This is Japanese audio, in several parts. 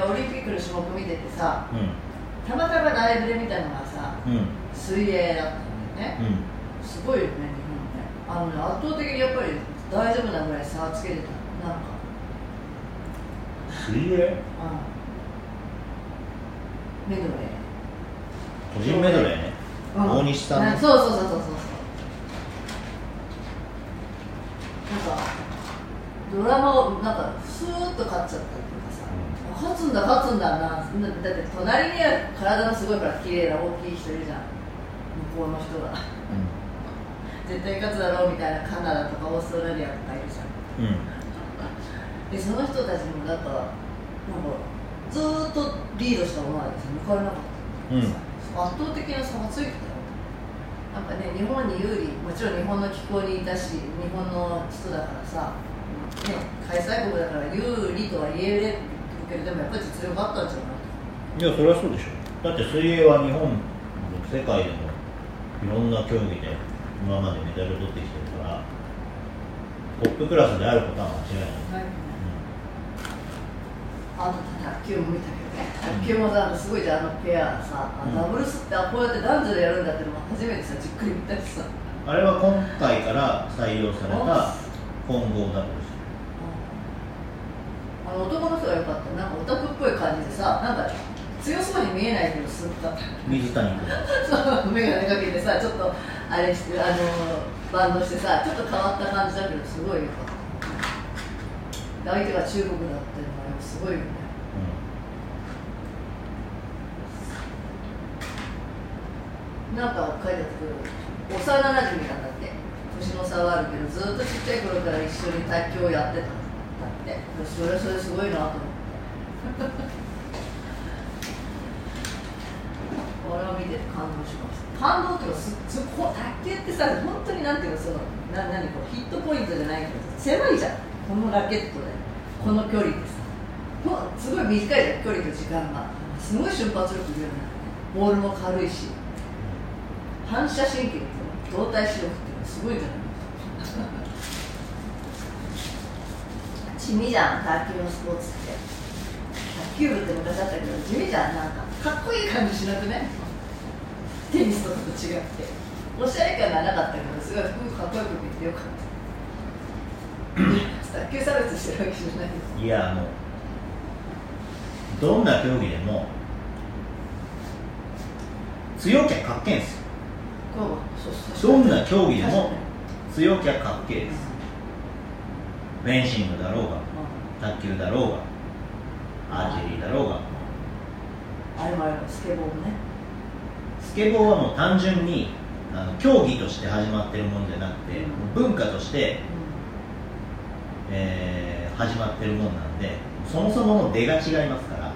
やオリンピックの種目見ててさうん。たまたまライブで見たのがさうん。水泳だったんだよね。うん。すごいよね日本ねあのね圧倒的にやっぱり大丈夫なぐらい差つけてた。なんか。水泳？メドレー。個人メドレーね。うん。大西さんそうそうそうそうそう。なんかドラマをなんかスーッと勝っちゃったっていうか。さ、勝つんだ勝つんだな。だって隣には体がすごいから綺麗な大きい人いるじゃん。向こうの人が。絶対勝つだろうみたいなカナダとかオーストラリアとかいるじゃん。うん。でその人たちもなんかなんかずーっとリードしたままでさ抜かれなかった、うん。圧倒的な差がついてたよなんかね日本に有利もちろん日本の気候にいたし日本の人だからさ、ね、開催国だから有利とは言えるけどでもやっぱり実力あったんじゃない？いやそれはそうでしょ。だって水泳は日本世界でもいろんな競技で今までメダルを取ってきてるからトップクラスであることは間違いない、はいあと卓球も見たけどね。卓球もさすごいじゃんあのペアさ、あうん。ダブルスってあこうやって男女でやるんだってのも初めてさじっくり見たしさあれは今回から採用された混合ダブルスあの男の人が良かった。なんかオタクっぽい感じでさなんか強そうに見えないけどスッと水谷君。そう眼鏡かけてさちょっとあれしてあのバンドしてさちょっと変わった感じだけどすごい良かった。で相手が中国だっていうのはすごいよね。なんか書いてあったけど幼なじみなんだって。年の差はあるけどずっとちっちゃい頃から一緒に卓球をやってたって。それはそれすごいなと思って。これを見てて感動しました。感動っていうかすすこ卓球ってさ本当になんていうのそのな何こうヒットポイントじゃないけど狭いじゃん。このラケットでこの距離でさ。もうすごい短いじゃん距離と時間が。すごい瞬発力いるよね。ボールも軽いし。反射神経と動体視力っていうのはすごいじゃないですか地味じゃん卓球のスポーツって。卓球部って昔あったけど地味じゃんなんか。かっこいい感じしなくね？テニスとかと違って。おしゃれ感がなかったけどすごい服かっこよく見えてよかった。卓球差別してるわけじゃないですいやあのどんな競技でも強きゃかっけえんすよ。どんな競技でも強きゃかっけえですフェンシングだろうが卓球だろうがアーチェリーだろうが。あれもスケボーもね。スケボーはもう単純にあの競技として始まってるものじゃなくて、うん。文化として、えー始まってるものなんでそもそもの出が違いますから。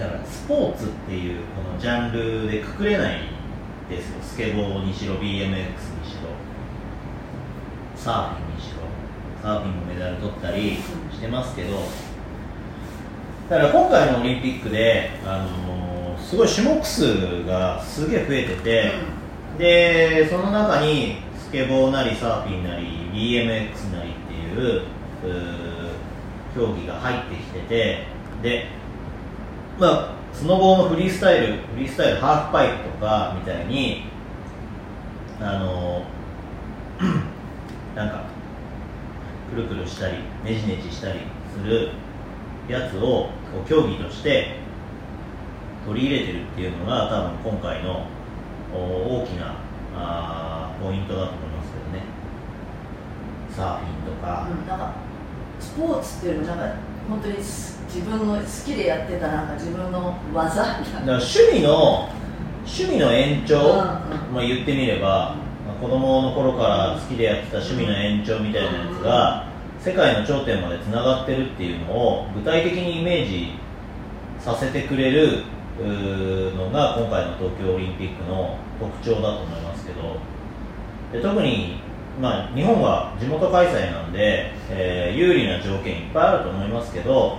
だからスポーツっていうこのジャンルでくくれないですよ。スケボーにしろ BMX にしろサーフィンにしろサーフィンもメダル取ったりしてますけど。だから今回のオリンピックで、あのーすごい種目数がすげえ増えてて、でその中にスケボーなりサーフィンなり BMX なりっていう競技が入ってきててでまあスノボーのフリースタイルフリースタイルハーフパイプとかみたいにあのなんかくるくるしたりねじねじしたりするやつをこう競技として取り入れてるっていうのが多分今回のお大きなあーポイントだと思いますけどね。サーフィンとか、うん、なんかスポーツっていうよりなんか本当にす自分の好きでやってたなんか自分の技みたいだからな趣味の趣味の延長、うんうん。まあ、言ってみれば、まあ子供の頃から好きでやってた趣味の延長みたいなやつが世界の頂点までつながってるっていうのを具体的にイメージさせてくれるのが今回の東京オリンピックの特徴だと思いますけどで特に、まあ、日本は地元開催なんで、えー有利な条件いっぱいあると思いますけど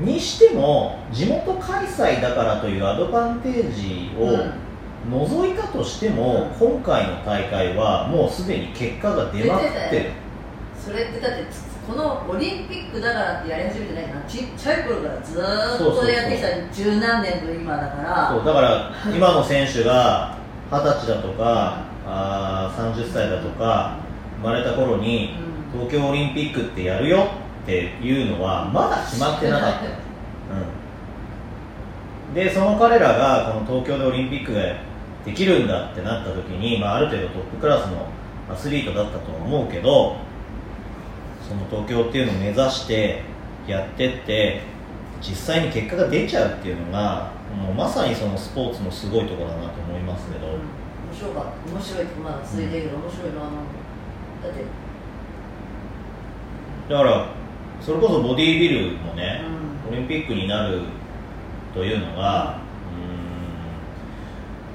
にしても地元開催だからというアドバンテージを除いたとしても、今回の大会はもうすでに結果が出まくってる。それってだってこのオリンピックだからってやり始めてないかな。ちっちゃい頃からずーっとやってきた十何年の今だから。そうだから今の選手が二十歳だとかあー30歳だとか生まれた頃に東京オリンピックってやるよっていうのはまだ決まってなかった、うん、でその彼らがこの東京でオリンピックができるんだってなった時に、まあ、ある程度トップクラスのアスリートだったと思うけどその東京っていうのを目指してやってって実際に結果が出ちゃうっていうのがもうまさにそのスポーツのすごいところだなと思いますけど、面白かった。面白いまだ続いてるけど面白いなだって。だからそれこそボディービルもね、うん。オリンピックになるというのが、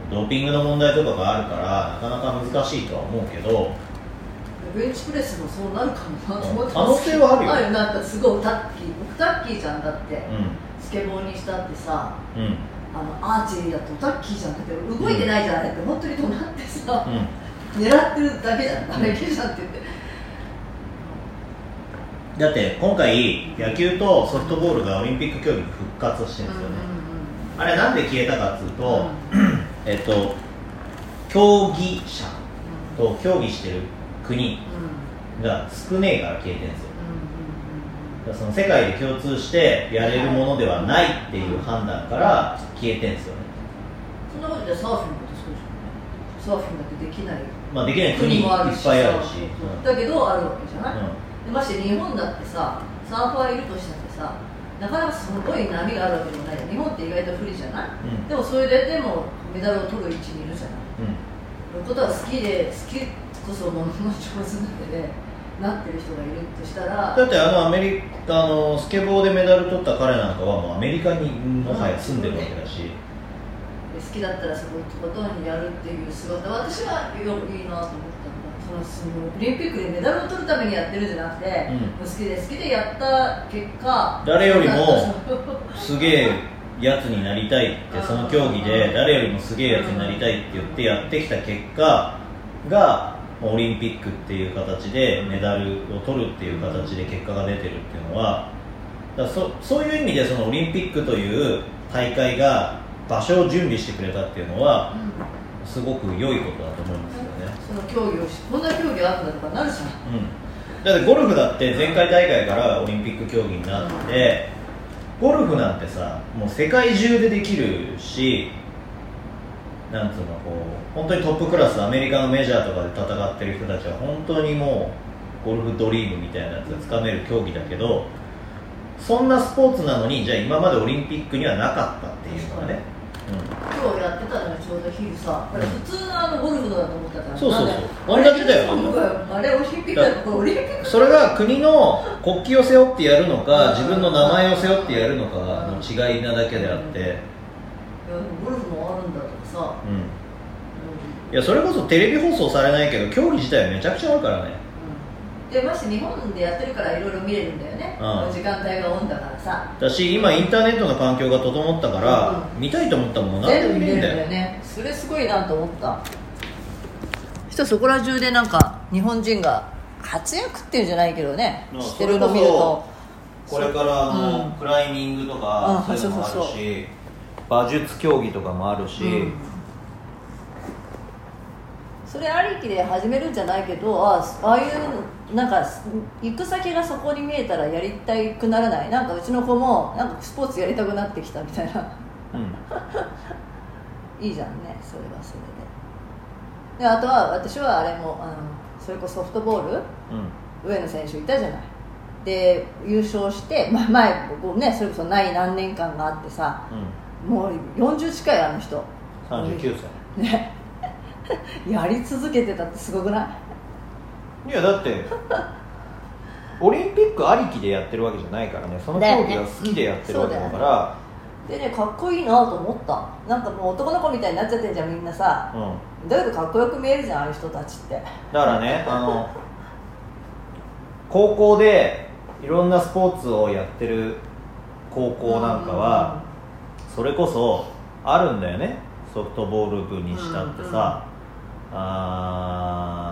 ドーピングの問題とかがあるからなかなか難しいとは思うけど。ベンチプレスもそうなるかもなと思って可能性はあるよ。あるなったすごいタッキー僕タッキーじゃん。だってうスケボーにしたってさんうん。あのアーチェリーだとタッキーじゃんだって動いてないじゃんあれって本当に止まってさ、うん。狙ってるだけじゃん、だけじゃんって。言って、だって今回野球とソフトボールがオリンピック競技に復活してるんですよね、あれなんで消えたかっつうと、えっと競技者と競技してる国が少ねえから消えてる。んですよだからその世界で共通してやれるものではないっていう判断から消えてるんですよね、そんなことでサーフィンのことそうじゃんサーフィンだってできない。まあ、できない国いっもあるしぱいあるし、だけどあるわけじゃない、うん。でまして日本だってさサーファーいるとしたってさなかなかすごい波があるわけでもない。日本って意外と不利じゃない、うん。でもそれででもメダルを取る位置にいるじゃない？うん。ことは好きで好きこそものの上手なんでねなってる人がいるとしたらだってあのアメリカあのスケボーでメダル取った彼なんかはもうアメリカにもはや住んでるわけだし、好きだったらそことことにやるっていう姿私はいいなと思ったんだそのそのオリンピックでメダルを取るためにやってるんじゃなくて、うん。好きで好きでやった結果誰よりもすげえやつになりたいってその競技で誰よりもすげえやつになりたいって言ってやってきた結果がオリンピックっていう形でメダルを取るっていう形で結果が出てるっていうのはだそそういう意味でそのオリンピックという大会が場所を準備してくれたっていうのはうん。すごく良いことだと思いますの競技をしこんな競技あるんだとかなるじゃんうん、だってゴルフだって前回大会からオリンピック競技になって、ゴルフなんてさもう世界中でできるしなんつうのこう本当にトップクラスアメリカのメジャーとかで戦ってる人たちは本当にもうゴルフドリームみたいなやつがつかめる競技だけどそんなスポーツなのにじゃあ今までオリンピックにはなかったっていうのがね、今日やってたのがちょうど昼さ、あれ普通のあのゴルフのだと思ったから。そうそうそう。なん同じだよあれオリンピックだよ。これオリンピッうん、クそれが国の国旗を背負ってやるのか自分の名前を背負ってやるのかの違いなだけであって、いやゴルフもあるんだとかさ、うん、いやそれこそテレビ放送されないけど競技自体はめちゃくちゃあるからね。うんでまして日本でやってるからいろいろ見れるんだよね、うん。時間帯がオンだからさ。だし今インターネットの環境が整ったから、う見たいと思ったらもう何で全部見れも見れるんだよるんだよね。それすごいなと思った。そしたらそこら中でなんか日本人が活躍っていうんじゃないけどね。うん知ってるの見ると。これからあの、うんクライミングとか、うんそういうのもあるし馬術競技とかもあるし、うんそれありきで始めるんじゃないけどあああいうなんか行く先がそこに見えたらやりたくならない？なんかうちの子もなんかスポーツやりたくなってきたみたいな。うん。いいじゃんねそれはそれで。であとは私はあれもあのそれこそソフトボール？うん。上野選手いたじゃない？で優勝して、ま、前僕ねそれこそない何年間があってさもう40近いあの人。うん、39歳。ね やり続けてたってすごくない？いやだって オリンピックありきでやってるわけじゃないからね。その競技が好きでやってるわけだから。でねかっこいいなと思った。なんかもう男の子みたいになっちゃってんじゃんみんなさ。うん。だけどかっこよく見えるじゃんああいう人たちって。だからねあの高校でいろんなスポーツをやってる高校なんかはそれこそあるんだよね。ソフトボール部にしたってさ、あー